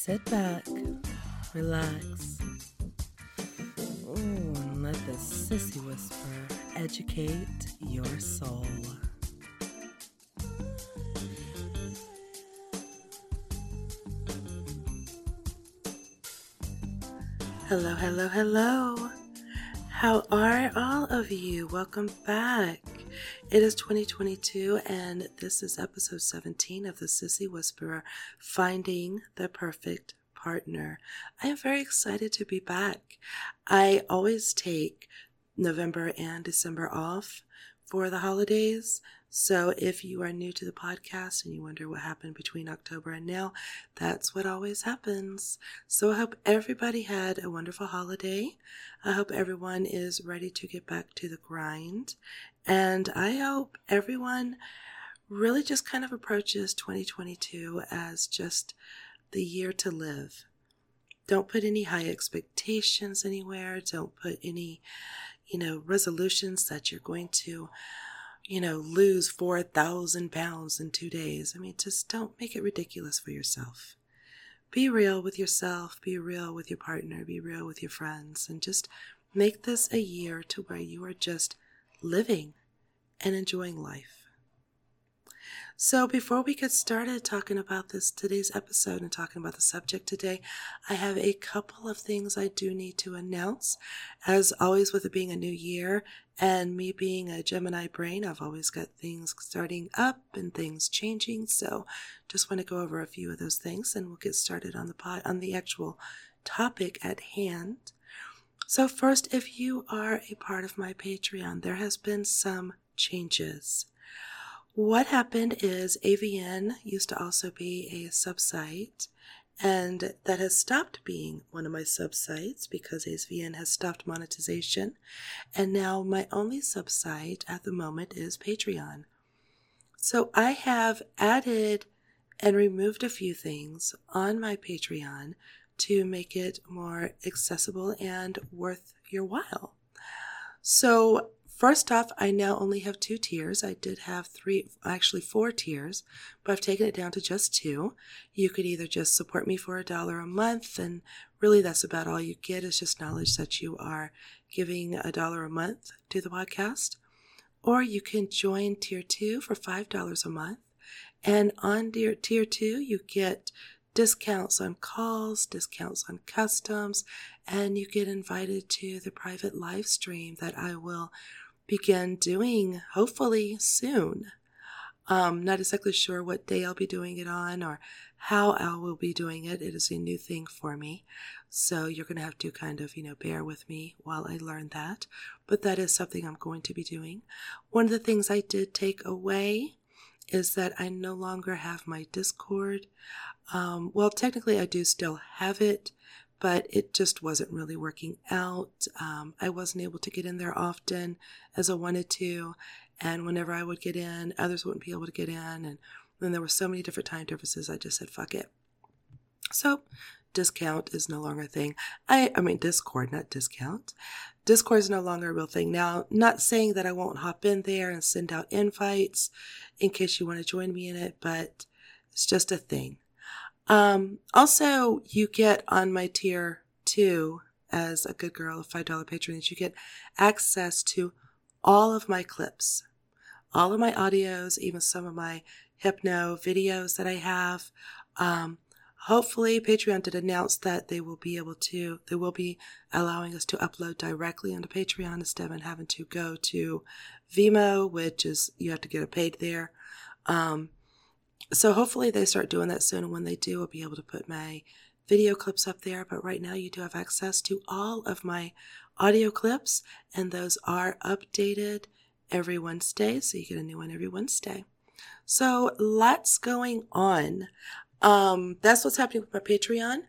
Sit back, relax, Ooh, and let the Sissy Whisperer educate your soul. Hello, hello, hello. How are all of you? Welcome back. It is 2022, and this is episode 17 of the Sissy Whisperer Finding the Perfect Partner. I am very excited to be back. I always take November and December off for the holidays. So if you are new to the podcast and you wonder what happened between October and now, that's what always happens. So I hope everybody had a wonderful holiday. I hope everyone is ready to get back to the grind. And I hope everyone really just kind of approaches 2022 as just the year to live. Don't put any high expectations anywhere. Don't put any, you know, resolutions that you're going to you know, lose 4,000 pounds in two days. I mean, just don't make it ridiculous for yourself. Be real with yourself, be real with your partner, be real with your friends, and just make this a year to where you are just living and enjoying life. So, before we get started talking about this today's episode and talking about the subject today, I have a couple of things I do need to announce. As always, with it being a new year and me being a Gemini brain, I've always got things starting up and things changing. So, just want to go over a few of those things and we'll get started on the pod, on the actual topic at hand. So, first, if you are a part of my Patreon, there has been some changes. What happened is AVN used to also be a subsite, and that has stopped being one of my subsites because AVN has stopped monetization. And now my only subsite at the moment is Patreon. So I have added and removed a few things on my Patreon to make it more accessible and worth your while. So First off, I now only have two tiers. I did have three, actually four tiers, but I've taken it down to just two. You could either just support me for a dollar a month, and really that's about all you get is just knowledge that you are giving a dollar a month to the podcast. Or you can join tier two for $5 a month. And on tier, tier two, you get discounts on calls, discounts on customs, and you get invited to the private live stream that I will begin doing hopefully soon. Um, not exactly sure what day I'll be doing it on or how I will be doing it. It is a new thing for me. So you're going to have to kind of, you know, bear with me while I learn that. But that is something I'm going to be doing. One of the things I did take away is that I no longer have my Discord. Um, well, technically, I do still have it, but it just wasn't really working out. Um, I wasn't able to get in there often as I wanted to. And whenever I would get in, others wouldn't be able to get in. And then there were so many different time differences, I just said, fuck it. So discount is no longer a thing. I, I mean, Discord, not discount. Discord is no longer a real thing. Now, not saying that I won't hop in there and send out invites in case you want to join me in it, but it's just a thing. Um, also, you get on my tier two as a good girl, a $5 patron, that you get access to all of my clips, all of my audios, even some of my hypno videos that I have. Um, hopefully Patreon did announce that they will be able to, they will be allowing us to upload directly onto Patreon instead of having to go to Vimeo, which is, you have to get a paid there. Um, so hopefully they start doing that soon. And when they do, I'll be able to put my video clips up there. But right now you do have access to all of my audio clips and those are updated every Wednesday. So you get a new one every Wednesday. So lots going on. Um, that's what's happening with my Patreon.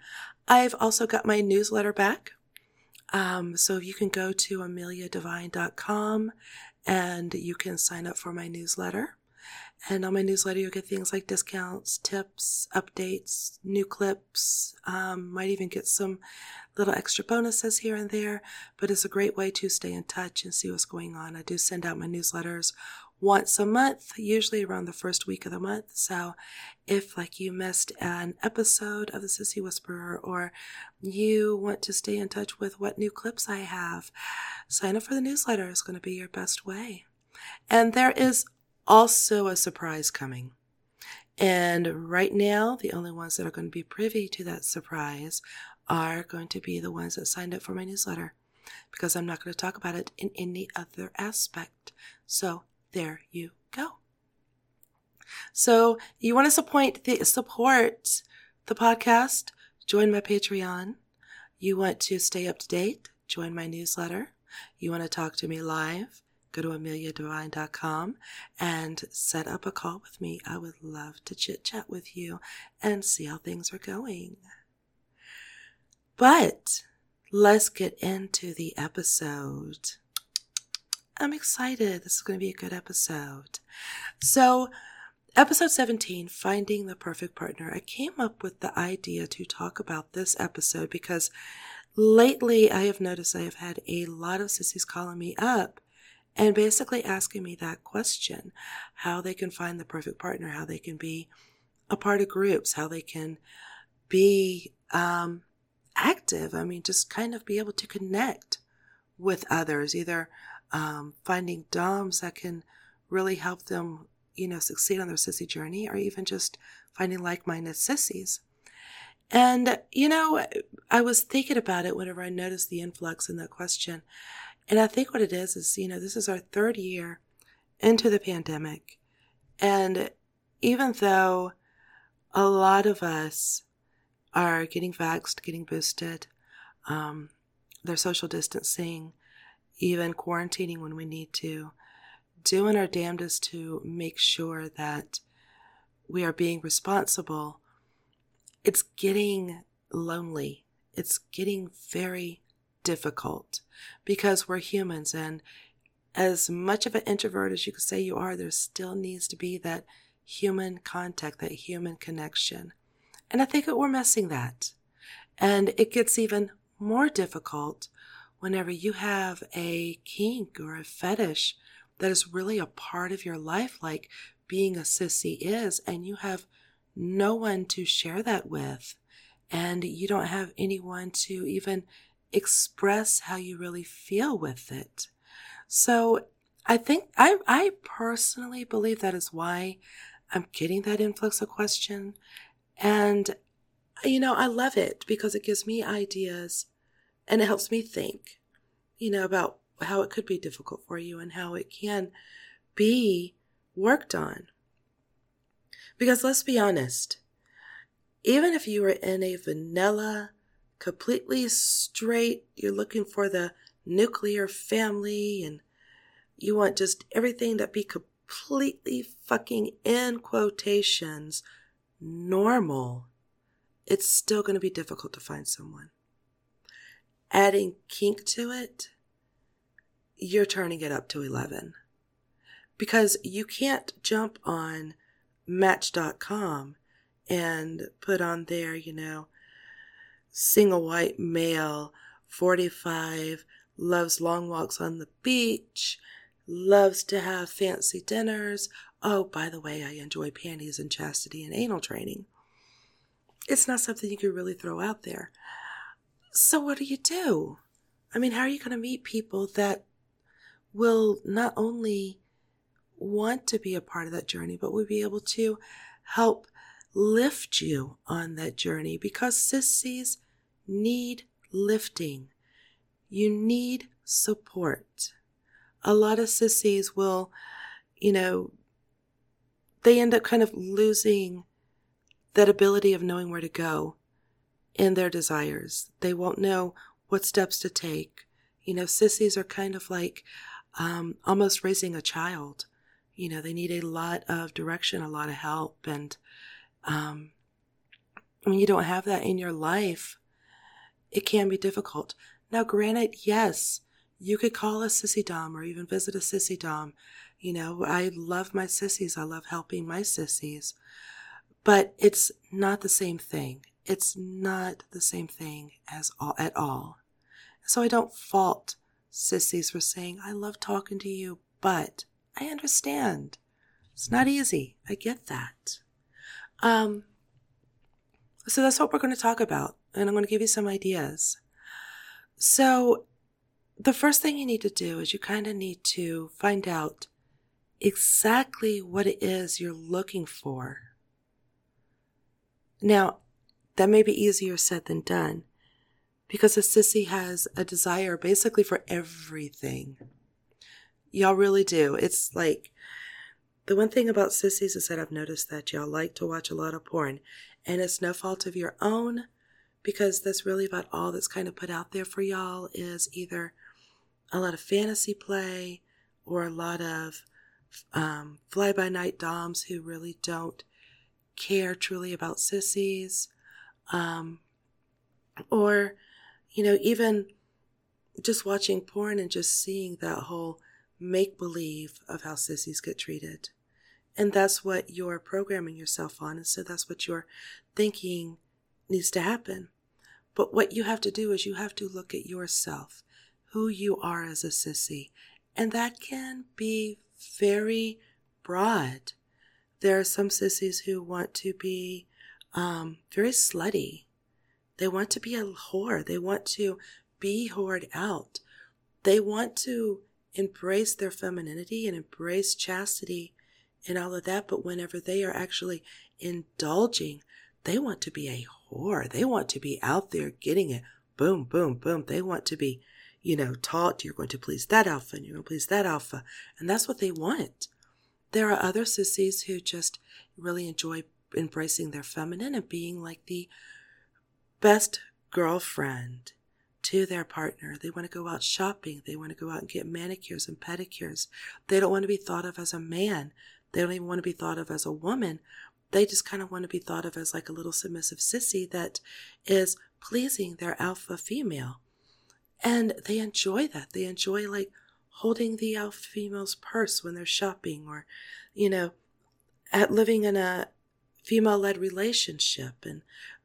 I've also got my newsletter back. Um, so you can go to ameliadivine.com and you can sign up for my newsletter. And on my newsletter, you'll get things like discounts, tips, updates, new clips, um, might even get some little extra bonuses here and there. But it's a great way to stay in touch and see what's going on. I do send out my newsletters once a month, usually around the first week of the month. So if like you missed an episode of the Sissy Whisperer or you want to stay in touch with what new clips I have, sign up for the newsletter is going to be your best way. And there is also a surprise coming. And right now, the only ones that are going to be privy to that surprise are going to be the ones that signed up for my newsletter because I'm not going to talk about it in any other aspect. So there you go. So you want to support the support the podcast, join my Patreon. You want to stay up to date, join my newsletter. You want to talk to me live, go to ameliadivine.com and set up a call with me. I would love to chit chat with you and see how things are going. But let's get into the episode. I'm excited. This is going to be a good episode. So, episode 17, Finding the Perfect Partner. I came up with the idea to talk about this episode because lately I have noticed I have had a lot of sissies calling me up and basically asking me that question how they can find the perfect partner, how they can be a part of groups, how they can be um, active. I mean, just kind of be able to connect with others, either um, finding DOMs that can really help them, you know, succeed on their sissy journey, or even just finding like minded sissies. And, you know, I was thinking about it whenever I noticed the influx in that question. And I think what it is is, you know, this is our third year into the pandemic. And even though a lot of us are getting vaxxed, getting boosted, um, they're social distancing, even quarantining when we need to, doing our damnedest to make sure that we are being responsible, it's getting lonely. It's getting very difficult because we're humans. And as much of an introvert as you could say you are, there still needs to be that human contact, that human connection. And I think that we're missing that. And it gets even more difficult whenever you have a kink or a fetish that is really a part of your life, like being a sissy is, and you have no one to share that with, and you don't have anyone to even express how you really feel with it. So I think I, I personally believe that is why I'm getting that influx of question. And, you know, I love it because it gives me ideas and it helps me think, you know, about how it could be difficult for you and how it can be worked on. Because let's be honest, even if you were in a vanilla, completely straight, you're looking for the nuclear family and you want just everything that be completely fucking in quotations normal, it's still going to be difficult to find someone. Adding kink to it, you're turning it up to 11. Because you can't jump on Match.com and put on there, you know, single white male, 45, loves long walks on the beach, loves to have fancy dinners. Oh, by the way, I enjoy panties and chastity and anal training. It's not something you can really throw out there. So, what do you do? I mean, how are you going to meet people that will not only want to be a part of that journey, but will be able to help lift you on that journey? Because sissies need lifting, you need support. A lot of sissies will, you know, they end up kind of losing that ability of knowing where to go in their desires. They won't know what steps to take. You know, sissies are kind of like um, almost raising a child. You know, they need a lot of direction, a lot of help. And um, when you don't have that in your life, it can be difficult. Now, granted, yes, you could call a sissy dom or even visit a sissy dom. You know, I love my sissies. I love helping my sissies. But it's not the same thing it's not the same thing as all, at all. So I don't fault sissies for saying, I love talking to you, but I understand. It's not easy. I get that. Um, so that's what we're going to talk about, and I'm going to give you some ideas. So, the first thing you need to do is you kind of need to find out exactly what it is you're looking for. Now, that may be easier said than done because a sissy has a desire basically for everything. Y'all really do. It's like the one thing about sissies is that I've noticed that y'all like to watch a lot of porn, and it's no fault of your own because that's really about all that's kind of put out there for y'all is either a lot of fantasy play or a lot of um, fly by night doms who really don't care truly about sissies, um, or you know even just watching porn and just seeing that whole make believe of how sissies get treated. And that's what you're programming yourself on. And so that's what you're thinking needs to happen. But what you have to do is you have to look at yourself, who you are as a sissy. And that can be very broad. There are some sissies who want to be um, very slutty. They want to be a whore. They want to be whored out. They want to embrace their femininity and embrace chastity and all of that. But whenever they are actually indulging, they want to be a whore. They want to be out there getting it. Boom, boom, boom. They want to be, you know, taught you're going to please that alpha and you're going to please that alpha. And that's what they want. There are other sissies who just really enjoy embracing their feminine and being like the best girlfriend to their partner. They want to go out shopping. They want to go out and get manicures and pedicures. They don't want to be thought of as a man. They don't even want to be thought of as a woman. They just kind of want to be thought of as like a little submissive sissy that is pleasing their alpha female. And they enjoy that. They enjoy like holding the alpha female's purse when they're shopping or, you know, at living in a female led relationship and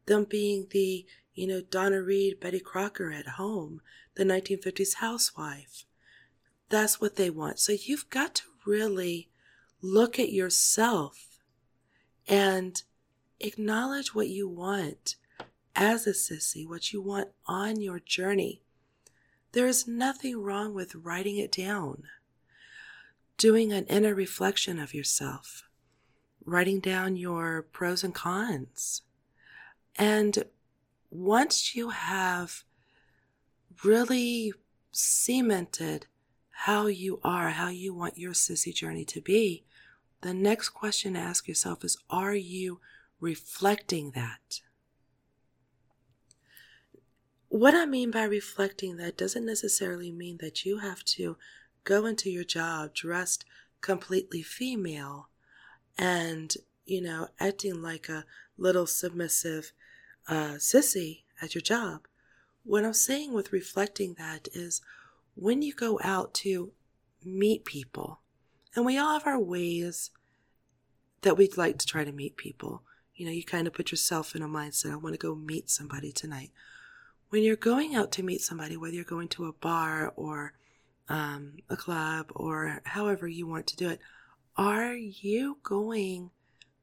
them being the, you know, Donna Reed, Betty Crocker at home, the 1950s housewife. That's what they want. So you've got to really look at yourself and acknowledge what you want as a sissy, what you want on your journey. There is nothing wrong with writing it down, doing an inner reflection of yourself, writing down your pros and cons. And once you have really cemented how you are, how you want your sissy journey to be, the next question to ask yourself is Are you reflecting that? What I mean by reflecting that doesn't necessarily mean that you have to go into your job dressed completely female and, you know, acting like a little submissive uh, sissy at your job. What I'm saying with reflecting that is when you go out to meet people, and we all have our ways that we'd like to try to meet people. You know, you kind of put yourself in a mindset, I want to go meet somebody tonight. When you're going out to meet somebody, whether you're going to a bar or um, a club or however you want to do it, are you going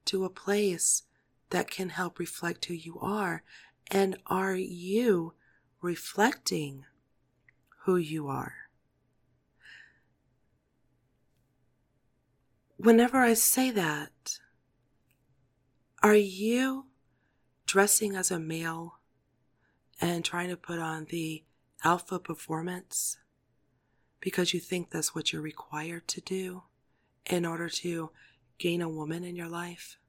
to a place that can help reflect who you are? And are you reflecting who you are? Whenever I say that, are you dressing as a male and trying to put on the alpha performance because you think that's what you're required to do in order to gain a woman in your life?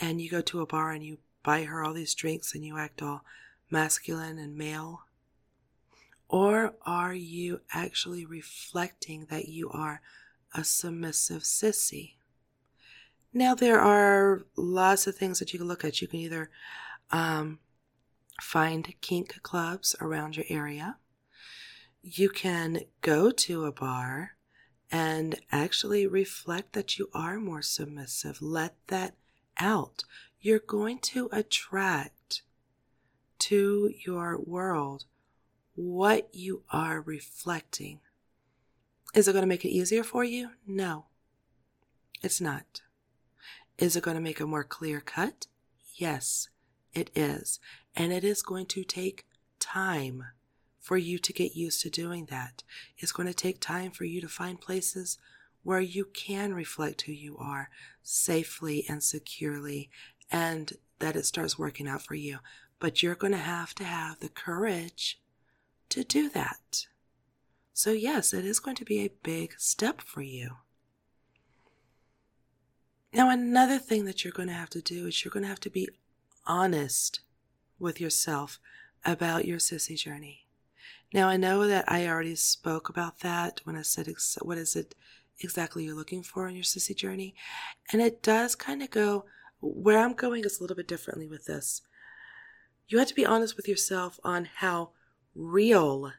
And you go to a bar and you buy her all these drinks and you act all masculine and male? Or are you actually reflecting that you are a submissive sissy? Now, there are lots of things that you can look at. You can either um, find kink clubs around your area, you can go to a bar and actually reflect that you are more submissive. Let that out you're going to attract to your world what you are reflecting. Is it going to make it easier for you? No, it's not. Is it going to make a more clear cut? Yes, it is. And it is going to take time for you to get used to doing that. It's going to take time for you to find places where you can reflect who you are safely and securely and that it starts working out for you. But you're going to have to have the courage to do that. So, yes, it is going to be a big step for you. Now, another thing that you're going to have to do is you're going to have to be honest with yourself about your sissy journey. Now, I know that I already spoke about that when I said, what is it exactly you're looking for in your sissy journey? And it does kind of go, where I'm going is a little bit differently with this. You have to be honest with yourself on how real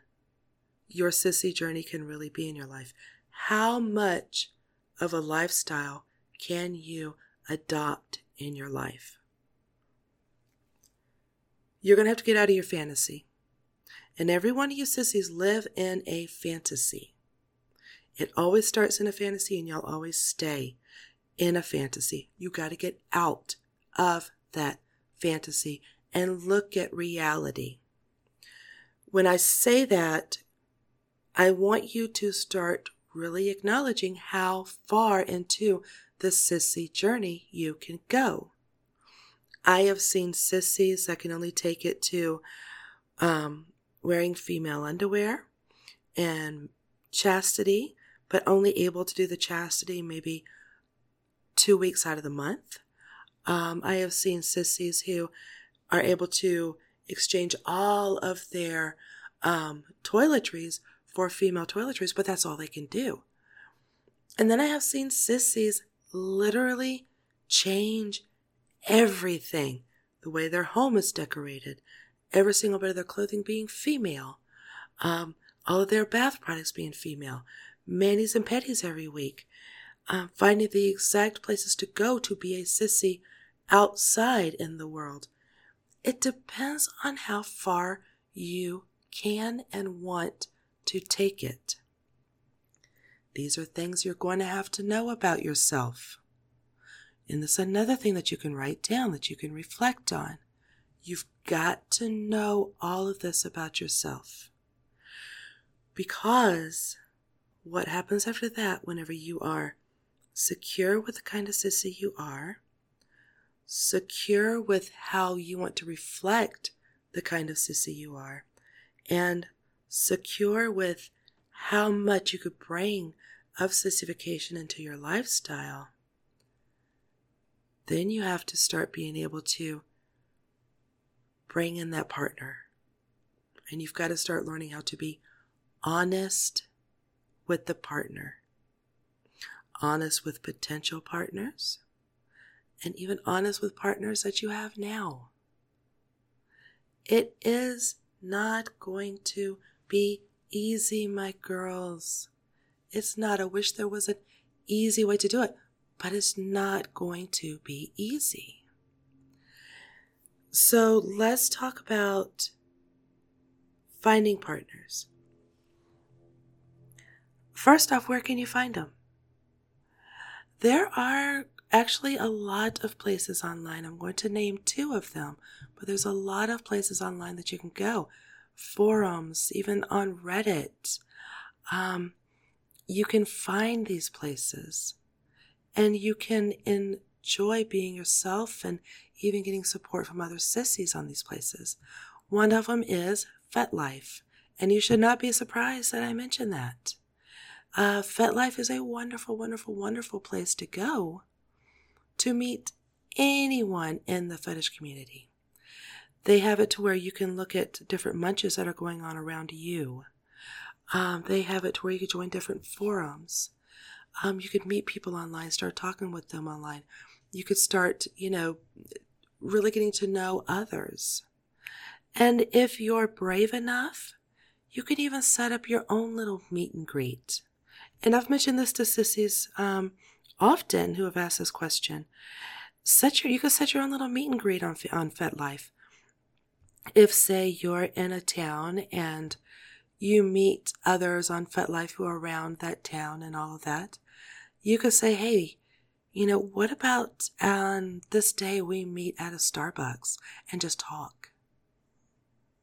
your sissy journey can really be in your life. How much of a lifestyle can you adopt in your life? You're going to have to get out of your fantasy. And every one of you sissies live in a fantasy. It always starts in a fantasy and y'all always stay in a fantasy. You got to get out of that fantasy and look at reality. When I say that, I want you to start really acknowledging how far into the sissy journey you can go. I have seen sissies that can only take it to um, wearing female underwear and chastity, but only able to do the chastity maybe two weeks out of the month. Um, I have seen sissies who are able to exchange all of their um, toiletries for female toiletries, but that's all they can do. And then I have seen sissies literally change everything the way their home is decorated, every single bit of their clothing being female, um, all of their bath products being female, manis and petties every week, um, finding the exact places to go to be a sissy outside in the world. It depends on how far you can and want to take it. These are things you're going to have to know about yourself. And this is another thing that you can write down, that you can reflect on. You've got to know all of this about yourself. Because what happens after that, whenever you are secure with the kind of sissy you are, secure with how you want to reflect the kind of sissy you are, and secure with how much you could bring of sissification into your lifestyle, then you have to start being able to bring in that partner. And you've got to start learning how to be honest with the partner honest with potential partners, and even honest with partners that you have now. It is not going to be easy, my girls. It's not. I wish there was an easy way to do it, but it's not going to be easy. So let's talk about finding partners. First off, where can you find them? There are actually a lot of places online. I'm going to name two of them, but there's a lot of places online that you can go. Forums, even on Reddit. Um, you can find these places and you can enjoy being yourself and even getting support from other sissies on these places. One of them is FetLife, and you should not be surprised that I mentioned that. Uh, FetLife is a wonderful, wonderful, wonderful place to go to meet anyone in the fetish community. They have it to where you can look at different munches that are going on around you. Um, they have it to where you can join different forums. Um, you could meet people online, start talking with them online. You could start, you know, really getting to know others. And if you're brave enough, you could even set up your own little meet and greet and I've mentioned this to sissies um, often who have asked this question. Set your, you can set your own little meet and greet on on FetLife. If say you're in a town and you meet others on FetLife who are around that town and all of that, you could say, hey, you know, what about on this day we meet at a Starbucks and just talk?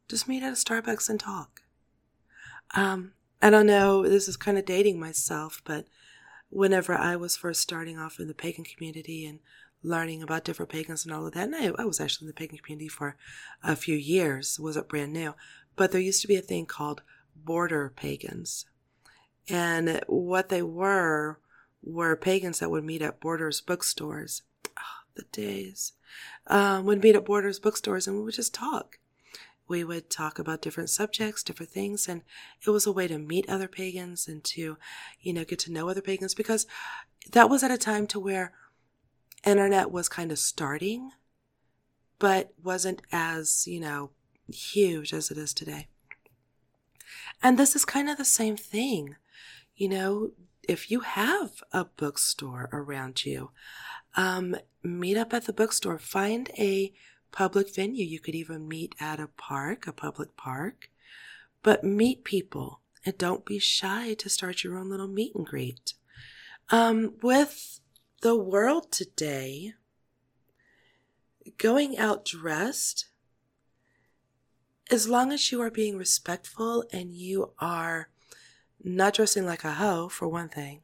Just meet at a Starbucks and talk. Um, I don't know, this is kind of dating myself, but whenever I was first starting off in the pagan community and learning about different pagans and all of that, and I, I was actually in the pagan community for a few years, wasn't brand new, but there used to be a thing called border pagans. And what they were were pagans that would meet at Borders bookstores. Oh, the days. Um, would meet at Borders bookstores and we would just talk. We would talk about different subjects, different things, and it was a way to meet other pagans and to, you know, get to know other pagans because that was at a time to where internet was kind of starting, but wasn't as, you know, huge as it is today. And this is kind of the same thing. You know, if you have a bookstore around you, um, meet up at the bookstore. Find a public venue. You could even meet at a park, a public park, but meet people and don't be shy to start your own little meet and greet. Um, with the world today, going out dressed, as long as you are being respectful and you are not dressing like a hoe, for one thing,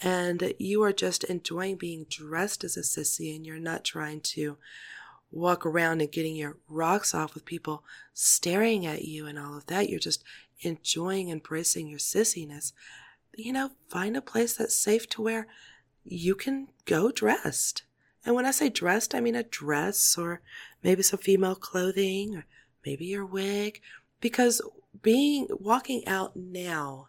and you are just enjoying being dressed as a sissy and you're not trying to walk around and getting your rocks off with people staring at you and all of that. You're just enjoying, embracing your sissiness. You know, find a place that's safe to where you can go dressed. And when I say dressed, I mean a dress or maybe some female clothing or maybe your wig. Because being walking out now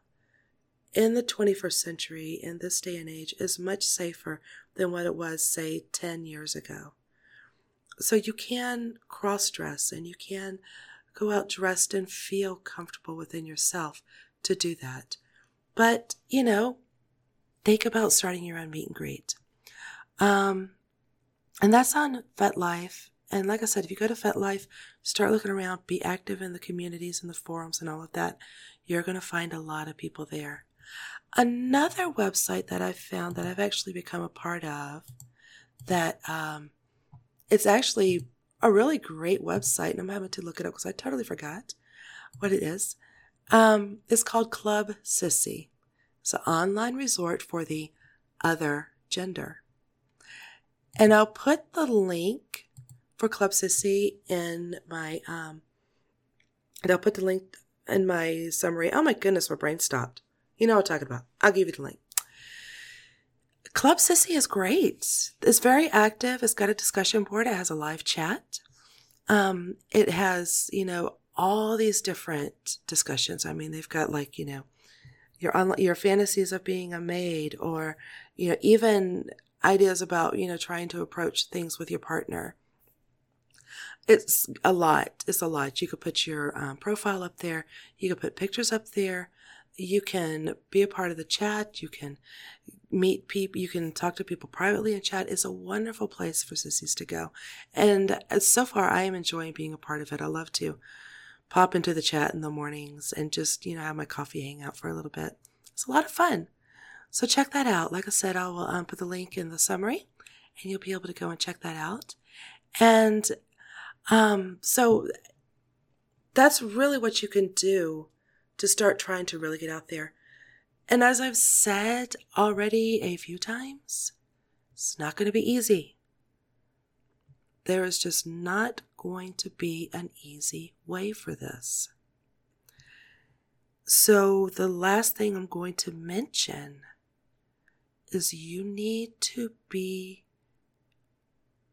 in the 21st century in this day and age is much safer than what it was say 10 years ago so you can cross dress and you can go out dressed and feel comfortable within yourself to do that but you know think about starting your own meet and greet um and that's on FetLife and like I said, if you go to FetLife, start looking around, be active in the communities and the forums and all of that, you're going to find a lot of people there. Another website that I've found that I've actually become a part of that um, it's actually a really great website, and I'm having to look it up because I totally forgot what it is. Um, it's called Club Sissy. It's an online resort for the other gender. And I'll put the link for Club Sissy in my, um, and I'll put the link in my summary. Oh my goodness, my brain stopped. You know what I'm talking about. I'll give you the link. Club Sissy is great. It's very active. It's got a discussion board. It has a live chat. Um, it has, you know, all these different discussions. I mean, they've got like, you know, your your fantasies of being a maid or, you know, even ideas about, you know, trying to approach things with your partner it's a lot. It's a lot. You could put your um, profile up there. You could put pictures up there. You can be a part of the chat. You can meet people. You can talk to people privately in chat. It's a wonderful place for sissies to go. And uh, so far, I am enjoying being a part of it. I love to pop into the chat in the mornings and just, you know, have my coffee hang out for a little bit. It's a lot of fun. So check that out. Like I said, I will um, put the link in the summary and you'll be able to go and check that out. And um, so that's really what you can do to start trying to really get out there. And as I've said already a few times, it's not going to be easy. There is just not going to be an easy way for this. So, the last thing I'm going to mention is you need to be,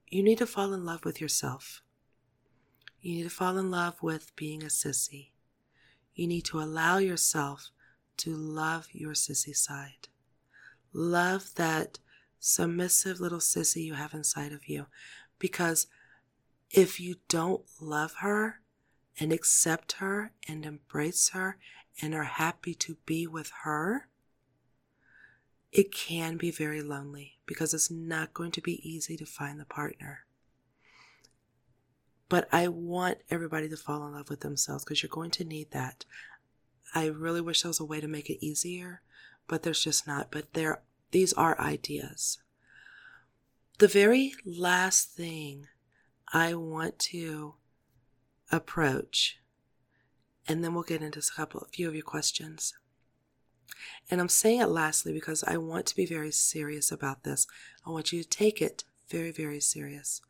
you need to fall in love with yourself. You need to fall in love with being a sissy. You need to allow yourself to love your sissy side. Love that submissive little sissy you have inside of you. Because if you don't love her and accept her and embrace her and are happy to be with her, it can be very lonely because it's not going to be easy to find the partner. But I want everybody to fall in love with themselves because you're going to need that. I really wish there was a way to make it easier, but there's just not. But there, these are ideas. The very last thing I want to approach, and then we'll get into a couple, a few of your questions. And I'm saying it lastly because I want to be very serious about this. I want you to take it very, very serious.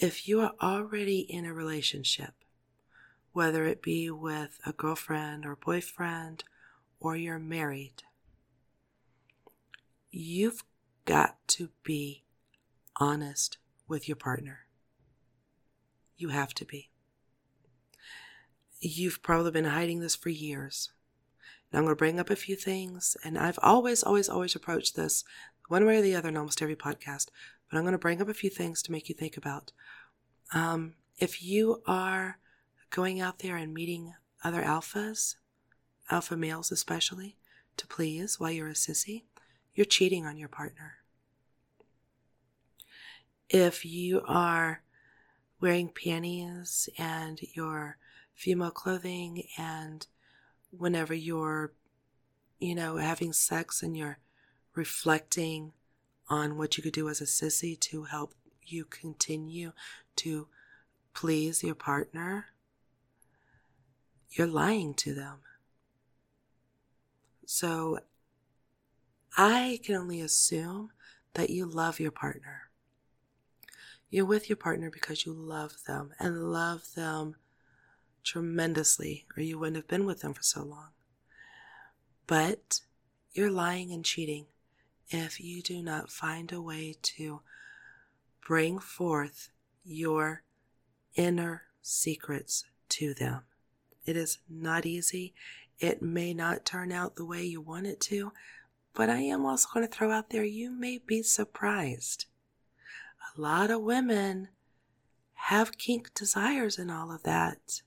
If you are already in a relationship, whether it be with a girlfriend or boyfriend, or you're married, you've got to be honest with your partner. You have to be. You've probably been hiding this for years. Now I'm going to bring up a few things, and I've always, always, always approached this one way or the other in almost every podcast, but I'm going to bring up a few things to make you think about. Um, if you are going out there and meeting other alphas, alpha males especially, to please while you're a sissy, you're cheating on your partner. If you are wearing panties and your female clothing and whenever you're, you know, having sex and you're reflecting on what you could do as a sissy to help you continue to please your partner, you're lying to them. So I can only assume that you love your partner. You're with your partner because you love them and love them tremendously, or you wouldn't have been with them for so long. But you're lying and cheating if you do not find a way to bring forth your inner secrets to them. It is not easy. It may not turn out the way you want it to, but I am also going to throw out there you may be surprised. A lot of women have kink desires and all of that.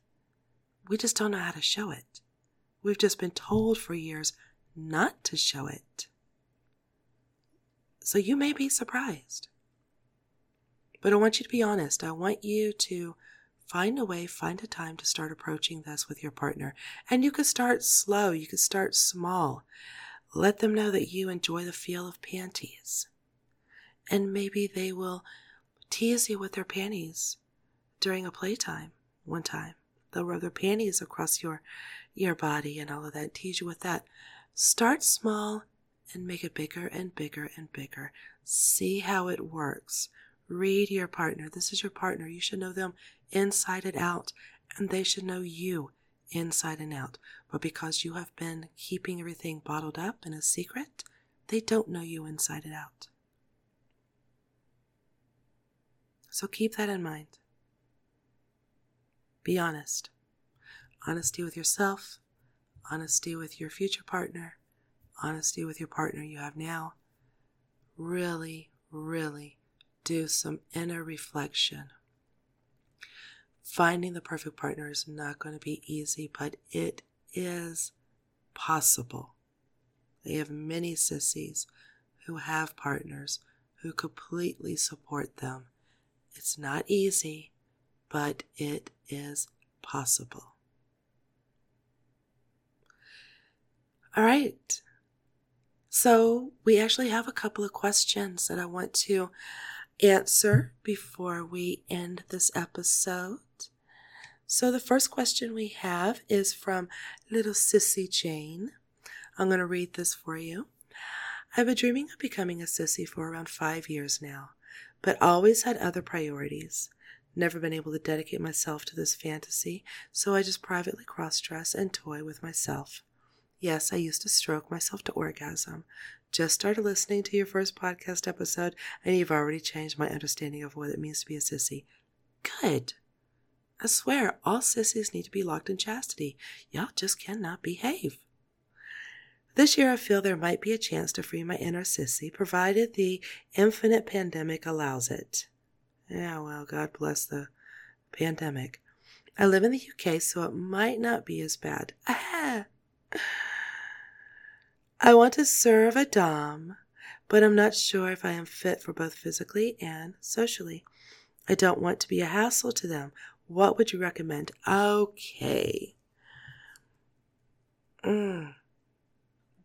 We just don't know how to show it. We've just been told for years not to show it. So you may be surprised. But I want you to be honest. I want you to find a way, find a time to start approaching this with your partner. And you could start slow, you could start small. Let them know that you enjoy the feel of panties. And maybe they will tease you with their panties during a playtime one time. They'll rub their panties across your your body and all of that, tease you with that. Start small and make it bigger and bigger and bigger. See how it works. Read your partner. This is your partner. You should know them inside and out, and they should know you inside and out. But because you have been keeping everything bottled up in a secret, they don't know you inside and out. So keep that in mind. Be honest. Honesty with yourself, honesty with your future partner, honesty with your partner you have now. Really, really do some inner reflection. Finding the perfect partner is not going to be easy, but it is possible. They have many sissies who have partners who completely support them. It's not easy, but it is possible. All right. So, we actually have a couple of questions that I want to answer before we end this episode. So, the first question we have is from Little Sissy Jane. I'm going to read this for you. I've been dreaming of becoming a sissy for around five years now, but always had other priorities. Never been able to dedicate myself to this fantasy, so I just privately cross dress and toy with myself. Yes, I used to stroke myself to orgasm. Just started listening to your first podcast episode, and you've already changed my understanding of what it means to be a sissy. Good. I swear, all sissies need to be locked in chastity. Y'all just cannot behave. This year, I feel there might be a chance to free my inner sissy, provided the infinite pandemic allows it. Yeah, well, God bless the pandemic. I live in the UK, so it might not be as bad. Ah. I want to serve a Dom, but I'm not sure if I am fit for both physically and socially. I don't want to be a hassle to them. What would you recommend? Okay. mm,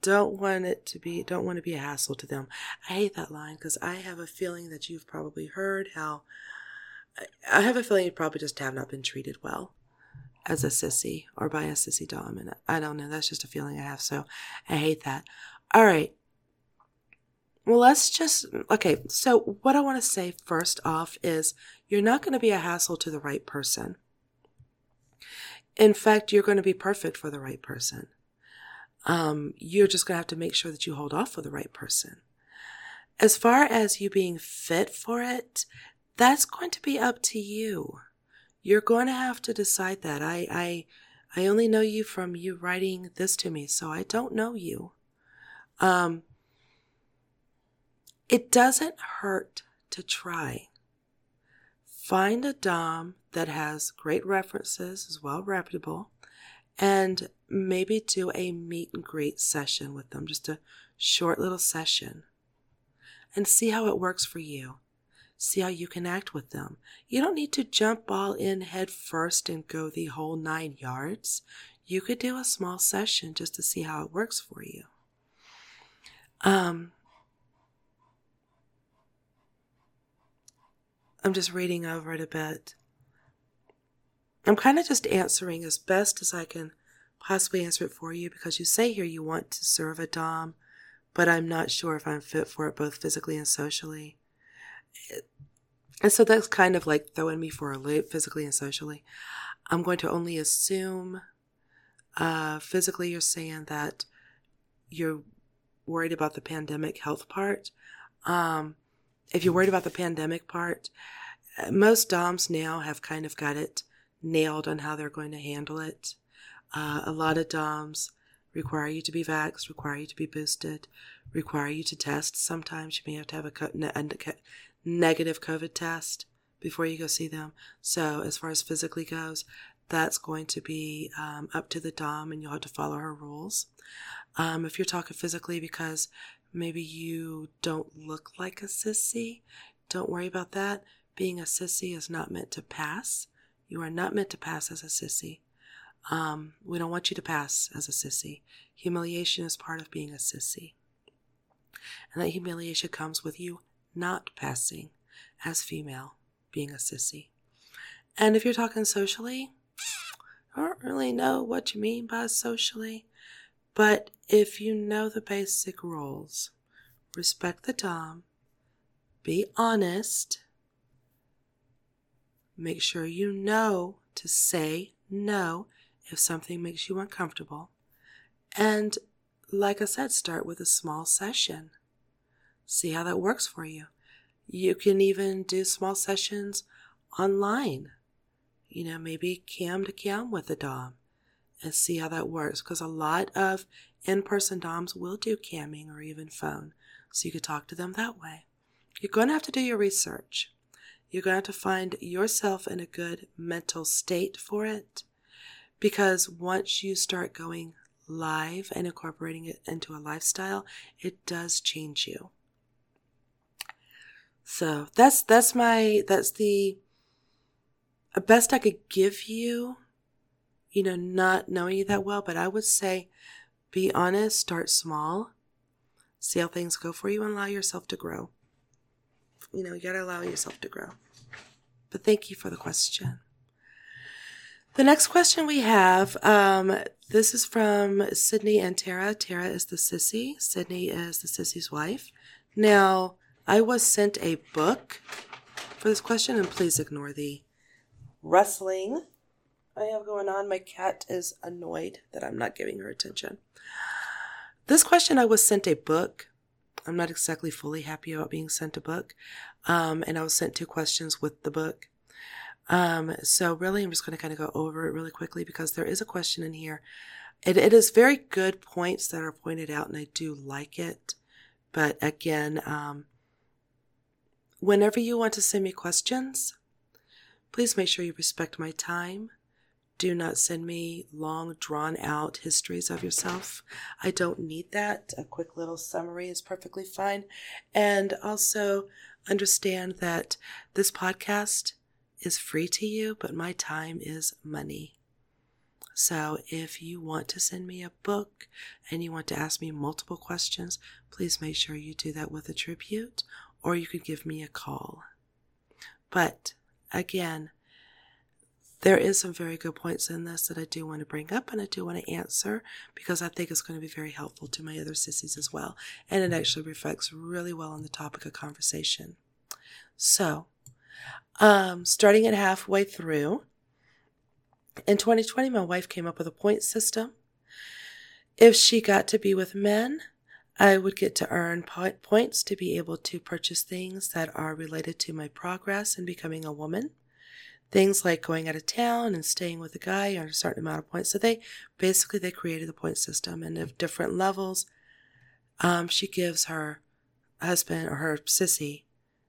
don't want it to be, don't want to be a hassle to them. I hate that line because I have a feeling that you've probably heard how, I have a feeling you probably just have not been treated well as a sissy or by a sissy dom. And I don't know. That's just a feeling I have. So I hate that. All right. Well, let's just, okay. So what I want to say first off is you're not going to be a hassle to the right person. In fact, you're going to be perfect for the right person. Um, you're just going to have to make sure that you hold off for the right person. As far as you being fit for it, that's going to be up to you. You're going to have to decide that. I, I, I only know you from you writing this to me, so I don't know you. Um, it doesn't hurt to try. Find a Dom that has great references, is well reputable, and maybe do a meet and greet session with them, just a short little session, and see how it works for you. See how you can act with them. You don't need to jump all in head first and go the whole nine yards. You could do a small session just to see how it works for you. Um, I'm just reading over it a bit. I'm kind of just answering as best as I can possibly answer it for you because you say here you want to serve a Dom, but I'm not sure if I'm fit for it both physically and socially. And so that's kind of like throwing me for a loop physically and socially. I'm going to only assume uh, physically you're saying that you're worried about the pandemic health part. Um, if you're worried about the pandemic part, uh, most DOMs now have kind of got it nailed on how they're going to handle it. Uh, a lot of DOMs require you to be vaxxed, require you to be boosted, require you to test. Sometimes you may have to have a, co- a negative COVID test before you go see them. So, as far as physically goes, that's going to be um, up to the Dom and you'll have to follow her rules. Um, if you're talking physically because maybe you don't look like a sissy, don't worry about that. Being a sissy is not meant to pass. You are not meant to pass as a sissy. Um, we don't want you to pass as a sissy. Humiliation is part of being a sissy. And that humiliation comes with you not passing as female, being a sissy. And if you're talking socially, I don't really know what you mean by socially, but if you know the basic rules, respect the Dom, be honest, make sure you know to say no if something makes you uncomfortable. And like I said, start with a small session. See how that works for you. You can even do small sessions online. You know, maybe cam to cam with a Dom and see how that works. Because a lot of in person DOMs will do camming or even phone. So you could talk to them that way. You're going to have to do your research. You're going to have to find yourself in a good mental state for it. Because once you start going live and incorporating it into a lifestyle, it does change you. So that's that's my that's the best I could give you. You know, not knowing you that well, but I would say be honest, start small, see how things go for you, and allow yourself to grow. You know, you gotta allow yourself to grow. But thank you for the question. The next question we have, um, this is from Sydney and Tara. Tara is the sissy. Sydney is the sissy's wife. Now, I was sent a book for this question, and please ignore the rustling I have going on. My cat is annoyed that I'm not giving her attention. This question, I was sent a book. I'm not exactly fully happy about being sent a book. Um, and I was sent two questions with the book. Um, so really, I'm just going to kind of go over it really quickly because there is a question in here. It, it is very good points that are pointed out, and I do like it. But again, um, Whenever you want to send me questions, please make sure you respect my time. Do not send me long, drawn out histories of yourself. I don't need that. A quick little summary is perfectly fine. And also understand that this podcast is free to you, but my time is money. So if you want to send me a book and you want to ask me multiple questions, please make sure you do that with a tribute or you could give me a call. But again, there is some very good points in this that I do want to bring up and I do want to answer because I think it's going to be very helpful to my other sissies as well. And it actually reflects really well on the topic of conversation. So, um, starting at halfway through, in 2020, my wife came up with a point system. If she got to be with men, I would get to earn points to be able to purchase things that are related to my progress in becoming a woman. Things like going out of town and staying with a guy earn a certain amount of points. So they basically they created the point system and of different levels. Um, she gives her husband or her sissy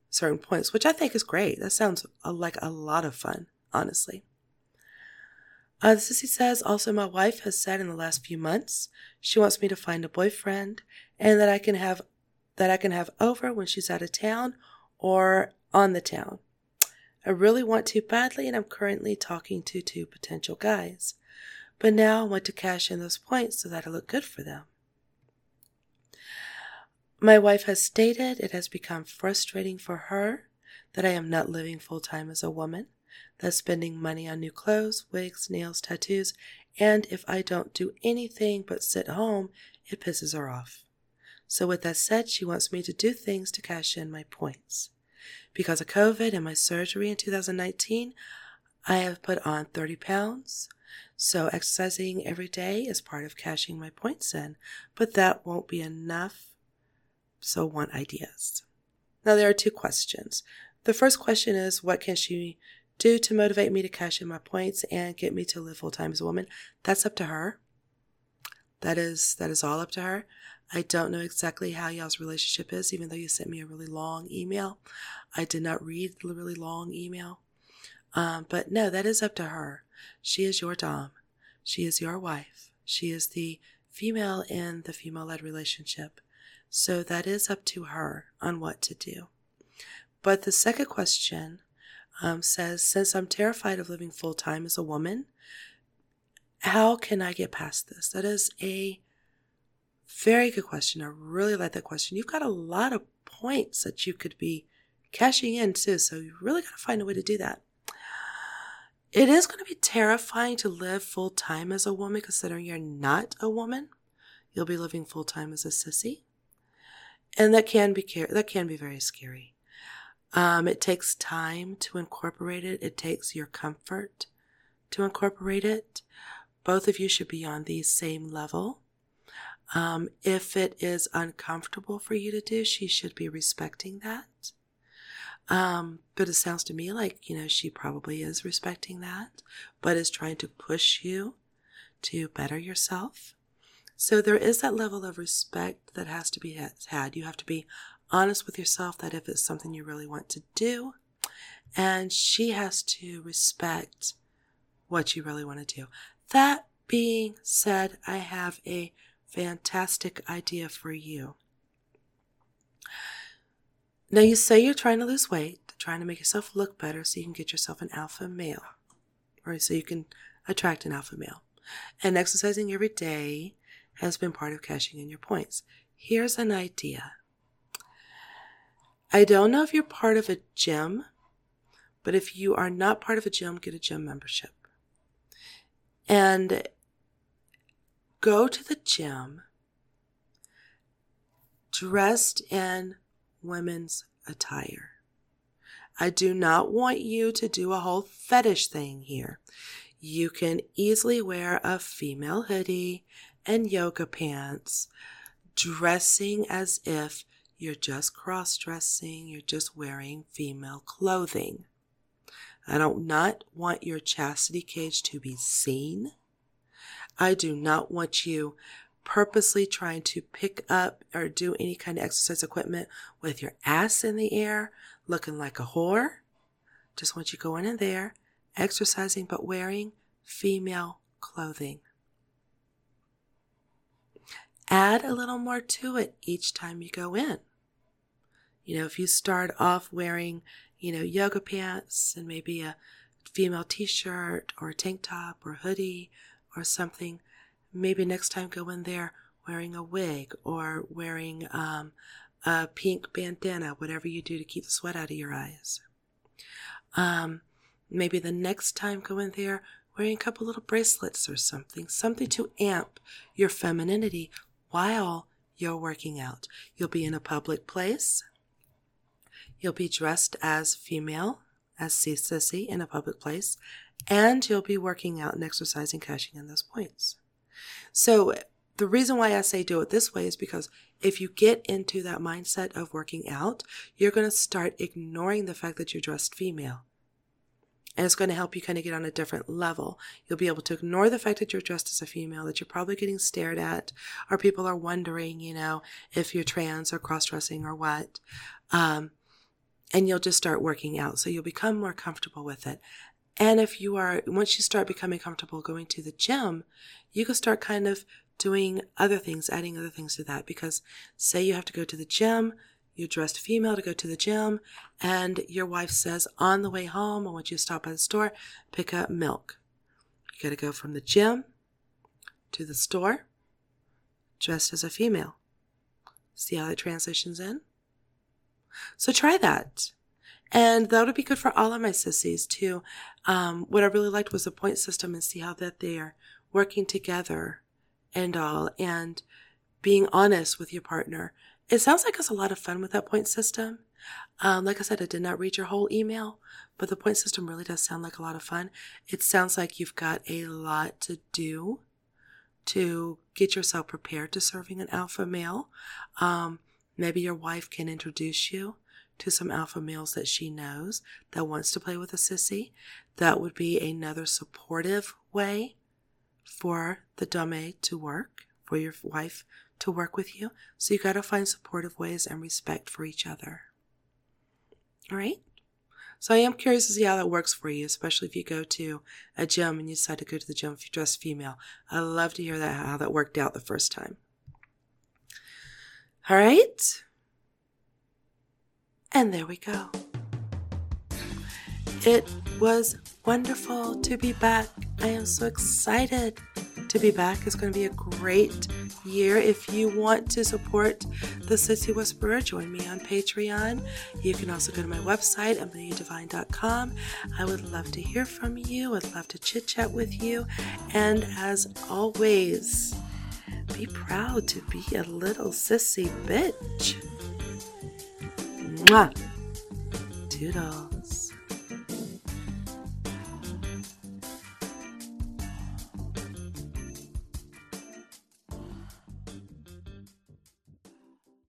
certain points, which I think is great. That sounds like a lot of fun, honestly. Uh, the sissy says also my wife has said in the last few months she wants me to find a boyfriend and that I can have that I can have over when she's out of town or on the town. I really want to badly and I'm currently talking to two potential guys. But now I want to cash in those points so that I look good for them. My wife has stated it has become frustrating for her that I am not living full time as a woman that's spending money on new clothes, wigs, nails, tattoos, and if I don't do anything but sit home, it pisses her off. So, with that said, she wants me to do things to cash in my points. Because of COVID and my surgery in 2019, I have put on 30 pounds. So, exercising every day is part of cashing my points in, but that won't be enough. So, want ideas. Now, there are two questions. The first question is what can she do to motivate me to cash in my points and get me to live full time as a woman. That's up to her. That is that is all up to her. I don't know exactly how y'all's relationship is, even though you sent me a really long email. I did not read the really long email. Um, but no, that is up to her. She is your Dom. She is your wife. She is the female in the female led relationship. So that is up to her on what to do. But the second question um, says, Since I'm terrified of living full time as a woman, how can I get past this? That is a very good question. I really like that question. You've got a lot of points that you could be cashing in too, so you really got to find a way to do that. It is going to be terrifying to live full time as a woman, considering you're not a woman. You'll be living full time as a sissy, and that can be that can be very scary. Um, it takes time to incorporate it. It takes your comfort to incorporate it. Both of you should be on the same level. Um, if it is uncomfortable for you to do, she should be respecting that. Um, but it sounds to me like, you know, she probably is respecting that, but is trying to push you to better yourself. So there is that level of respect that has to be had. You have to be honest with yourself that if it's something you really want to do, and she has to respect what you really want to do. That being said, I have a fantastic idea for you. Now, you say you're trying to lose weight, trying to make yourself look better so you can get yourself an alpha male, or so you can attract an alpha male. And exercising every day has been part of cashing in your points. Here's an idea I don't know if you're part of a gym, but if you are not part of a gym, get a gym membership. And go to the gym dressed in women's attire. I do not want you to do a whole fetish thing here. You can easily wear a female hoodie and yoga pants, dressing as if you're just cross dressing, you're just wearing female clothing. I do not want your chastity cage to be seen. I do not want you purposely trying to pick up or do any kind of exercise equipment with your ass in the air, looking like a whore. Just want you going in there, exercising, but wearing female clothing. Add a little more to it each time you go in. You know, if you start off wearing, you know, yoga pants and maybe a female t shirt or a tank top or hoodie or something. Maybe next time go in there wearing a wig or wearing um, a pink bandana, whatever you do to keep the sweat out of your eyes. Um, maybe the next time go in there wearing a couple little bracelets or something, something to amp your femininity while you're working out. You'll be in a public place. You'll be dressed as female, as C sissy in a public place, and you'll be working out and exercising, cashing in those points. So the reason why I say do it this way is because if you get into that mindset of working out, you're going to start ignoring the fact that you're dressed female. And it's going to help you kind of get on a different level. You'll be able to ignore the fact that you're dressed as a female, that you're probably getting stared at, or people are wondering, you know, if you're trans or cross dressing or what. Um, and you'll just start working out. So you'll become more comfortable with it. And if you are, once you start becoming comfortable going to the gym, you can start kind of doing other things, adding other things to that. Because say you have to go to the gym, you're dressed female to go to the gym, and your wife says, on the way home, I want you to stop by the store, pick up milk. You got to go from the gym to the store, dressed as a female. See how that transitions in? So try that. And that would be good for all of my sissies too. Um, what I really liked was the point system and see how that they are working together and all and being honest with your partner. It sounds like it's a lot of fun with that point system. Um, like I said, I did not read your whole email, but the point system really does sound like a lot of fun. It sounds like you've got a lot to do to get yourself prepared to serving an alpha male. Um, maybe your wife can introduce you to some alpha males that she knows that wants to play with a sissy. That would be another supportive way for the dame to work, for your wife to work with you. So you got to find supportive ways and respect for each other. All right? So I am curious to see how that works for you, especially if you go to a gym and you decide to go to the gym if you're dressed female. I'd love to hear that how that worked out the first time. All right? And there we go. It was wonderful to be back. I am so excited to be back. It's going to be a great year. If you want to support the Sissy Whisperer, join me on Patreon. You can also go to my website, ameliadivine.com. I would love to hear from you. I'd love to chit chat with you. And as always, be proud to be a little sissy bitch. Mwah. Toodle.